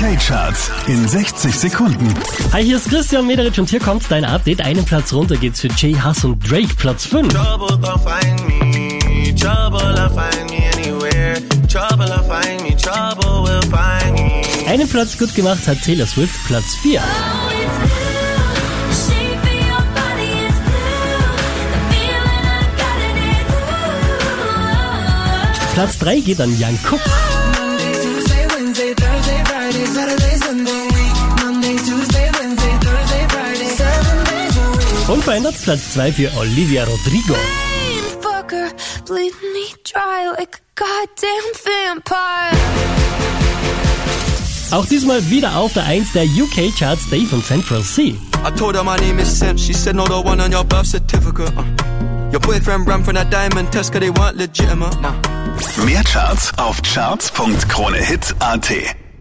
UK-Charts in 60 Sekunden. Hi, hier ist Christian Mederich und hier kommt dein Update. Einen Platz runter geht's für Jay Huss und Drake, Platz 5. Trouble gon' find me. Trouble will find me anywhere. Trouble will find me. Trouble will find me. Einen Platz gut gemacht hat Taylor Swift, Platz 4. Platz 3 geht an Jan Kupp. Unverändert Platz 2 für Olivia Rodrigo. Bleed me dry like a goddamn vampire. Auch diesmal wieder auf der 1 der UK Charts Dave und Central C. I told her my name is Sam. She said, No, the one on your birth certificate. Uh. Your boyfriend ran from that diamond test cause they weren't legitimate. Uh. Mehr Charts auf charts.kronehit.at